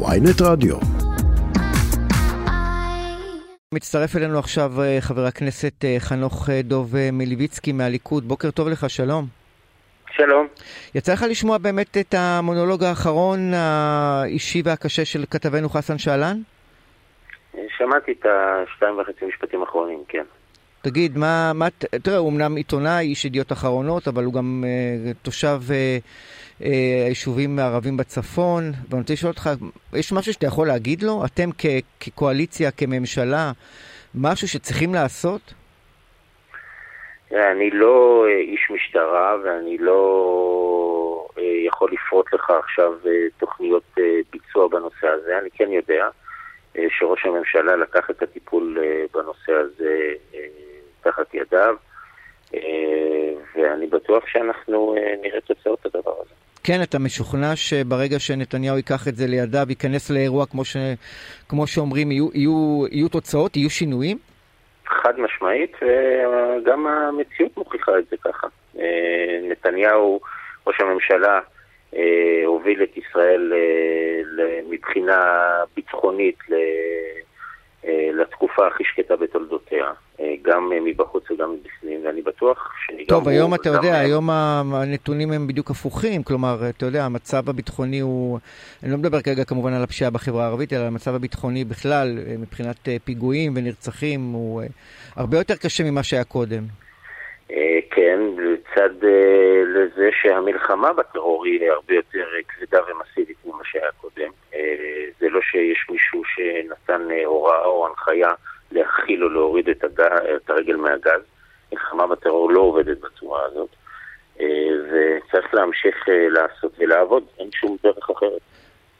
ויינט רדיו. מצטרף אלינו עכשיו אה, חבר הכנסת אה, חנוך אה, דוב מליביצקי מהליכוד. בוקר טוב לך, שלום. שלום. יצא לך לשמוע באמת את המונולוג האחרון האישי והקשה של כתבנו חסן שאלן? שמעתי את השתיים וחצי משפטים האחרונים, כן. תגיד, מה, מה, תראה, הוא אמנם עיתונאי, איש ידיעות אחרונות, אבל הוא גם uh, תושב uh, uh, היישובים הערבים בצפון, ואני רוצה לשאול אותך, יש משהו שאתה יכול להגיד לו? אתם כ, כקואליציה, כממשלה, משהו שצריכים לעשות? אני לא איש משטרה ואני לא יכול לפרוט לך עכשיו תוכניות ביצוע בנושא הזה. אני כן יודע שראש הממשלה לקח את הטיפול בנושא הזה תחת ידיו, אה, ואני בטוח שאנחנו אה, נראה תוצאות הדבר הזה. כן, אתה משוכנע שברגע שנתניהו ייקח את זה לידיו, ייכנס לאירוע כמו, ש... כמו שאומרים, יהיו, יהיו, יהיו תוצאות, יהיו שינויים? חד משמעית, וגם המציאות מוכיחה את זה ככה. אה, נתניהו, ראש הממשלה, הוביל את ישראל מבחינה ביטחונית לתקופה הכי שקטה בתולדותיה. גם מבחוץ וגם מבפנים, ואני בטוח שגם טוב, היום אתה יודע, הם... היום הנתונים הם בדיוק הפוכים, כלומר, אתה יודע, המצב הביטחוני הוא, אני לא מדבר כרגע כמובן על הפשיעה בחברה הערבית, אלא המצב הביטחוני בכלל, מבחינת אה, פיגועים ונרצחים, הוא אה, הרבה יותר קשה ממה שהיה קודם. אה, כן, לצד לזה שהמלחמה בטרור היא הרבה יותר כבדה ומסיבית ממה שהיה קודם. זה לא שיש מישהו שנתן הוראה או הנחיה להכיל או להוריד את, הג... את הרגל מהגז. מלחמה בטרור לא עובדת בצורה הזאת, אה, וצריך להמשיך אה, לעשות ולעבוד, אין שום דרך אחרת.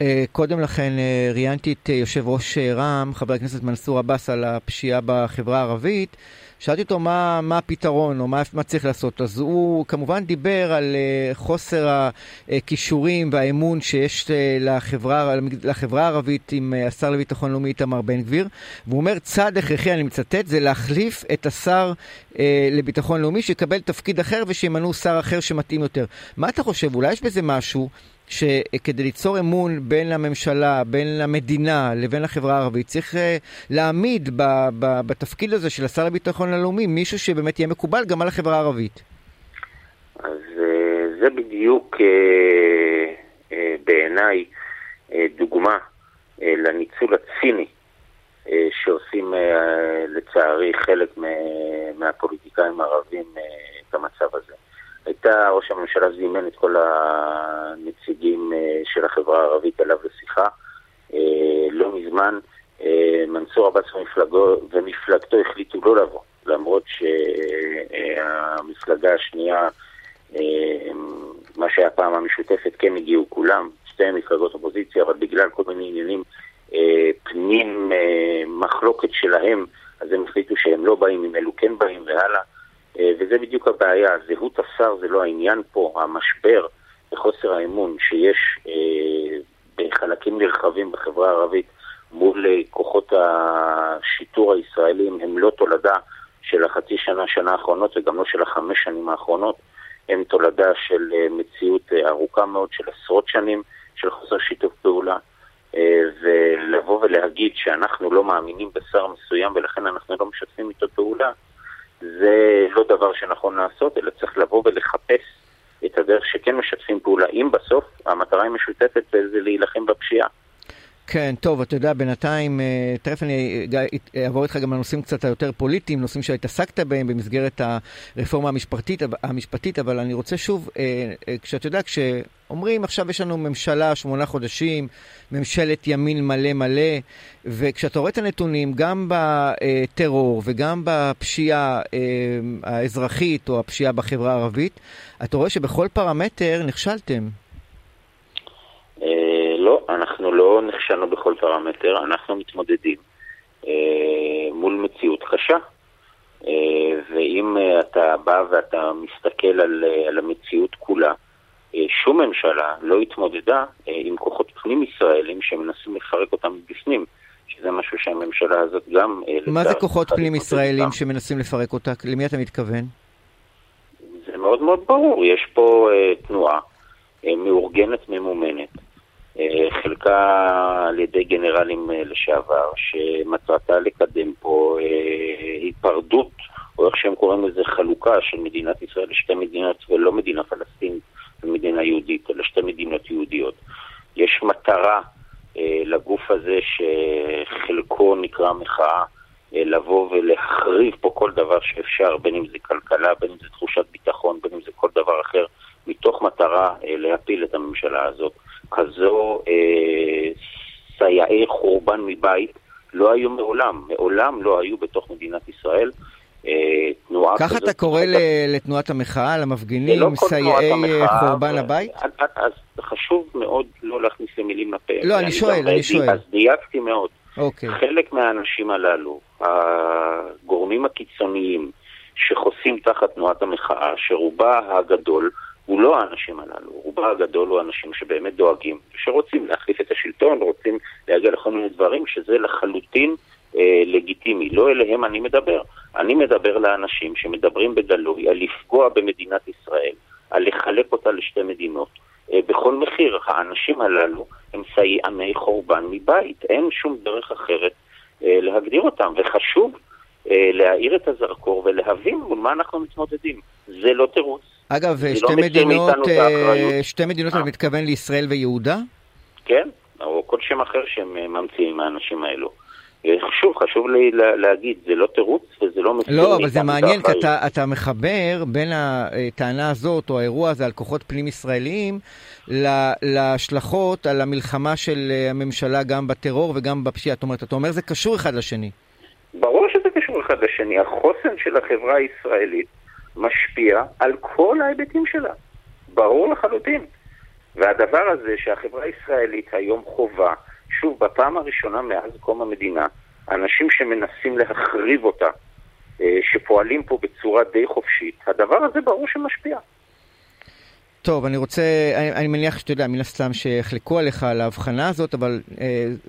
אה, קודם לכן ראיינתי את יושב ראש רע"מ, חבר הכנסת מנסור עבאס, על הפשיעה בחברה הערבית. שאלתי אותו מה, מה הפתרון או מה, מה צריך לעשות. אז הוא כמובן דיבר על uh, חוסר הכישורים והאמון שיש uh, לחברה, לחברה הערבית עם uh, השר לביטחון לאומי איתמר בן גביר. והוא אומר, צעד הכרחי, אני מצטט, זה להחליף את השר לביטחון לאומי, שיקבל תפקיד אחר ושימנו שר אחר שמתאים יותר. מה אתה חושב? אולי יש בזה משהו? שכדי ליצור אמון בין הממשלה, בין המדינה לבין החברה הערבית, צריך uh, להעמיד בתפקיד הזה של השר לביטחון הלאומי מישהו שבאמת יהיה מקובל גם על החברה הערבית. אז uh, זה בדיוק uh, בעיניי דוגמה לניצול הציני שעושים לצערי חלק מהפוליטיקאים הערבים את המצב הזה. הייתה, ראש הממשלה זימן את כל הנציגים אה, של החברה הערבית אליו לשיחה. אה, לא מזמן אה, מנסור עבאס ומפלגתו החליטו לא לבוא, למרות שהמפלגה השנייה, מה שהיה פעם המשותפת, כן הגיעו כולם, שתי מפלגות אופוזיציה, אבל בגלל כל מיני עניינים פנים מחלוקת שלהם, אז הם החליטו שהם לא באים, אם אלו כן באים והלאה. אה, וזה בדיוק הבעיה, זהות השר זה לא העניין פה, המשבר וחוסר האמון שיש אה, בחלקים נרחבים בחברה הערבית מול אה, כוחות השיטור הישראלים הם לא תולדה של החצי שנה, שנה האחרונות וגם לא של החמש שנים האחרונות, הם תולדה של מציאות ארוכה מאוד של עשרות שנים של חוסר שיתוף פעולה. ולבוא ולהגיד שאנחנו לא מאמינים בשר מסוים ולכן אנחנו לא משתפים איתו פעולה, זה לא דבר שנכון לעשות, אלא צריך לבוא ולחפש את הדרך שכן משתפים פעולה. אם בסוף המטרה היא משותפת וזה להילחם בפשיעה. כן, טוב, אתה יודע, בינתיים, אה, תכף אני אעבור איתך גם לנושאים קצת היותר פוליטיים, נושאים שהתעסקת בהם במסגרת הרפורמה המשפטית, המשפטית אבל אני רוצה שוב, אה, אה, כשאתה יודע, כשאומרים עכשיו יש לנו ממשלה שמונה חודשים, ממשלת ימין מלא מלא, וכשאתה רואה את הנתונים, גם בטרור וגם בפשיעה האזרחית או הפשיעה בחברה הערבית, אתה רואה שבכל פרמטר נכשלתם. לא, אנחנו לא נכשלנו בכל פרמטר, אנחנו מתמודדים אה, מול מציאות קשה. אה, ואם אה, אתה בא ואתה מסתכל על, אה, על המציאות כולה, אה, שום ממשלה לא התמודדה אה, עם כוחות פנים ישראלים שמנסים לפרק אותם מבפנים. שזה משהו שהממשלה הזאת גם... אה, מה זה כוחות פנים ישראלים שמנסים לפרק אותה? למי אתה מתכוון? זה מאוד מאוד ברור, יש פה אה, תנועה אה, מאורגנת, ממומנת, חלקה על ידי גנרלים לשעבר, שמטרתה לקדם פה היפרדות, או איך שהם קוראים לזה חלוקה של מדינת ישראל לשתי מדינות ולא מדינה פלסטינית ומדינה יהודית, אלא שתי מדינות יהודיות. יש מטרה לגוף הזה שחלקו נקרא מחאה, לבוא ולהחריב פה כל דבר שאפשר, בין אם זה כלכלה, בין אם זה תחושת ביטחון, בין אם זה כל דבר אחר, מתוך מטרה להפיל את הממשלה הזאת. כזו אה, סייעי חורבן מבית לא היו מעולם, מעולם לא היו בתוך מדינת ישראל. אה, תנועה ככה אתה קורא לתנועת המחאה, למפגינים, לא סייעי חורבן הבית? אז חשוב מאוד לא להכניס למילים לפה. לא, אני שואל, אני שואל. אז דייקתי מאוד. אוקיי. חלק מהאנשים הללו, הגורמים הקיצוניים שחוסים תחת תנועת המחאה, שרובה הגדול הוא לא האנשים הללו, רובה הגדול הוא אנשים שבאמת דואגים, שרוצים להחליף את השלטון, רוצים להגיע לכל מיני דברים, שזה לחלוטין אה, לגיטימי. לא אליהם אני מדבר. אני מדבר לאנשים שמדברים בגלוי על לפגוע במדינת ישראל, על לחלק אותה לשתי מדינות. אה, בכל מחיר, האנשים הללו הם סייעני חורבן מבית, אין שום דרך אחרת אה, להגדיר אותם, וחשוב אה, להאיר את הזרקור ולהבין מול מה אנחנו מתמודדים. זה לא תירוץ. אגב, שתי לא מדינות, אה, שתי מדינות, אני מתכוון לישראל ויהודה? כן, או כל שם אחר שהם אה, ממציאים, האנשים האלו. חשוב, חשוב לי להגיד, זה לא תירוץ וזה לא מסתיר לא, אבל זה מעניין, כי אתה, אתה מחבר בין הטענה הזאת או האירוע הזה על כוחות פנים ישראליים להשלכות על המלחמה של הממשלה גם בטרור וגם בפשיעה. זאת אומרת, אתה אומר זה קשור אחד לשני. ברור שזה קשור אחד לשני. החוסן של החברה הישראלית משפיע על כל ההיבטים שלה. ברור לחלוטין. והדבר הזה שהחברה הישראלית היום חווה, שוב, בפעם הראשונה מאז קום המדינה, אנשים שמנסים להחריב אותה, אה, שפועלים פה בצורה די חופשית, הדבר הזה ברור שמשפיע. טוב, אני רוצה, אני, אני מניח שאתה יודע, מן הסתם שיחלקו עליך על ההבחנה הזאת, אבל אה,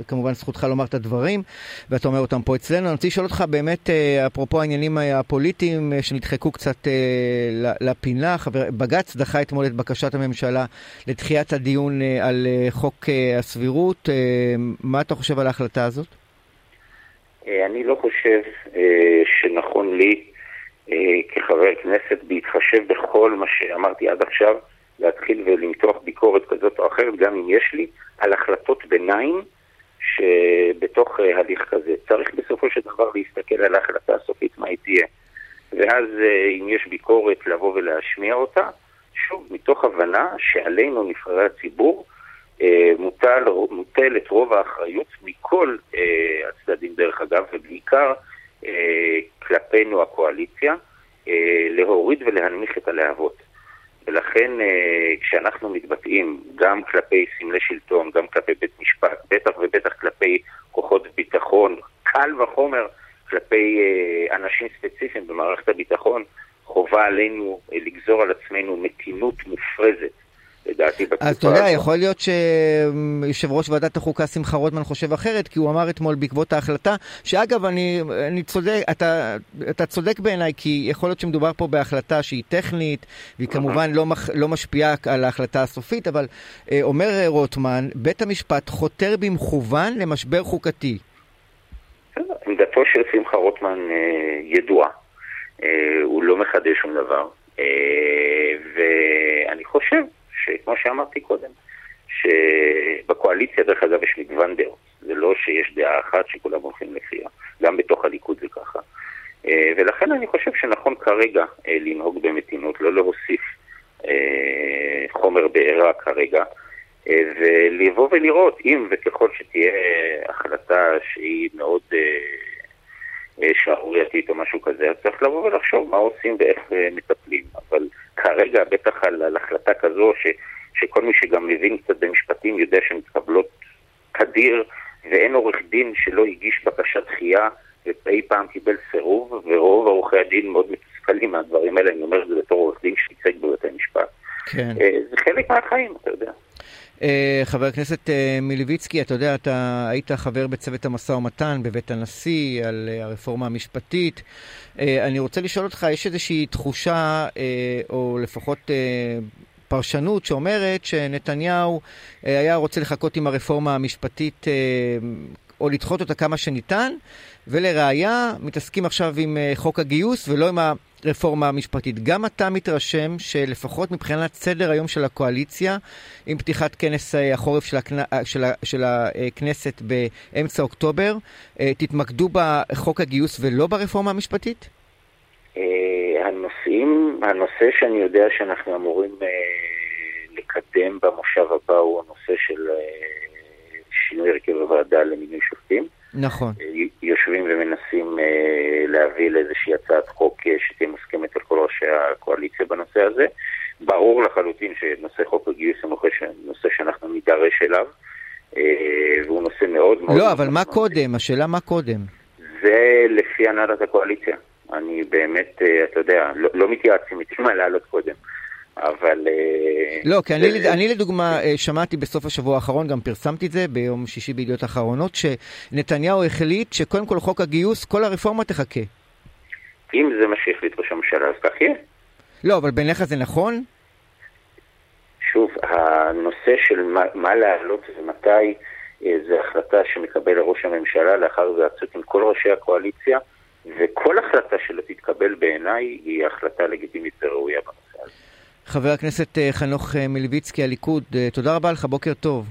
כמובן זכותך לומר את הדברים, ואתה אומר אותם פה אצלנו. אני רוצה לשאול אותך באמת, אה, אפרופו העניינים הפוליטיים אה, שנדחקו קצת אה, לפינה, חבר, בג"ץ דחה אתמול את בקשת הממשלה לדחיית הדיון אה, על אה, חוק אה, הסבירות. אה, מה אתה חושב על ההחלטה הזאת? אה, אני לא חושב אה, שנכון לי אה, כחבר כנסת, בהתחשב בכל מה שאמרתי עד עכשיו, להתחיל ולמתוח ביקורת כזאת או אחרת, גם אם יש לי, על החלטות ביניים שבתוך אה, הליך כזה. צריך בסופו של דבר להסתכל על ההחלטה הסופית, מה היא תהיה. ואז אה, אם יש ביקורת, לבוא ולהשמיע אותה, שוב, מתוך הבנה שעלינו, נבחרי הציבור, אה, מוטל, מוטלת רוב האחריות מכל הצדדים, דרך אגב, ובעיקר כלפינו הקואליציה, להוריד ולהנמיך את הלהבות. ולכן אה, כשאנחנו מתבטאים גם כלפי סמלי שלטון, גם כלפי בית משפט, בטח ובטח כלפי כוחות ביטחון, קל וחומר כלפי אה, אנשים ספציפיים במערכת הביטחון, חובה עלינו אה, לגזור על עצמנו מתינות אז אתה יודע, יכול להיות שיושב ראש ועדת החוקה שמחה רוטמן חושב אחרת, כי הוא אמר אתמול בעקבות ההחלטה, שאגב, אני, אני צודק, אתה, אתה צודק בעיניי, כי יכול להיות שמדובר פה בהחלטה שהיא טכנית, והיא כמובן לא, מח, לא משפיעה על ההחלטה הסופית, אבל אה, אומר רוטמן, בית המשפט חותר במכוון למשבר חוקתי. עמדתו של שמחה רוטמן אה, ידועה, אה, הוא לא מחדש שום דבר, אה, ואני חושב שכמו שאמרתי קודם, שבקואליציה דרך אגב יש מגוון דעות, זה לא שיש דעה אחת שכולם הולכים לפיה, גם בתוך הליכוד זה ככה. אה, ולכן אני חושב שנכון כרגע אה, לנהוג במתינות, לא להוסיף אה, חומר בעירה כרגע, ולבוא ולראות אם וככל שתהיה החלטה שהיא מאוד שערורייתית או משהו כזה, אז צריך לבוא ולחשוב מה עושים ואיך מטפלים. אבל כרגע, בטח על, על החלטה כזו, ש, שכל מי שגם מבין קצת במשפטים יודע שהן מתקבלות תדיר, ואין עורך דין שלא הגיש בקשת דחייה ואי פעם קיבל סירוב, ורוב עורכי הדין מאוד מתוסכלים מהדברים האלה, אני אומר את זה בתור עורך דין שייצג בבתי משפט. כן. אה, זה חלק מהחיים, אתה יודע. Uh, חבר הכנסת uh, מלביצקי, אתה יודע, אתה היית חבר בצוות המשא ומתן בבית הנשיא על uh, הרפורמה המשפטית. אני רוצה לשאול אותך, יש איזושהי תחושה, או לפחות פרשנות שאומרת שנתניהו היה רוצה לחכות עם הרפורמה המשפטית או לדחות אותה כמה שניתן, ולראיה, מתעסקים עכשיו עם חוק הגיוס ולא עם הרפורמה המשפטית. גם אתה מתרשם שלפחות מבחינת סדר היום של הקואליציה, עם פתיחת כנס החורף של, הכנ... של, ה... של הכנסת באמצע אוקטובר, תתמקדו בחוק הגיוס ולא ברפורמה המשפטית? הנושאים, הנושא שאני יודע שאנחנו אמורים לקדם במושב הבא הוא הנושא של שינוי הרכב הוועדה למינוי שופטים. נכון. יושבים ומנסים להביא לאיזושהי הצעת חוק שתהיה מוסכמת על כל ראשי הקואליציה בנושא הזה. ברור לחלוטין שנושא חוק הגיוס הוא נושא שאנחנו נידרש אליו, והוא נושא מאוד מאוד... לא, אבל מה קודם? השאלה מה קודם. זה לפי הנהלת הקואליציה. אני באמת, אתה יודע, לא, לא מתייעצים איתי מה לעלות קודם. אבל... לא, כי אני, זה... אני לדוגמה שמעתי בסוף השבוע האחרון, גם פרסמתי את זה ביום שישי בידיעות אחרונות, שנתניהו החליט שקודם כל חוק הגיוס, כל הרפורמה תחכה. אם זה מה שהחליט ראש הממשלה, אז כך יהיה. לא, אבל בעיניך זה נכון? שוב, הנושא של מה, מה להעלות ומתי, זה החלטה שמקבל ראש הממשלה לאחר היוועצות עם כל ראשי הקואליציה, וכל החלטה שלא תתקבל בעיניי היא החלטה לגיטימית וראויה בנושא. חבר הכנסת חנוך מלביצקי, הליכוד, תודה רבה לך, בוקר טוב.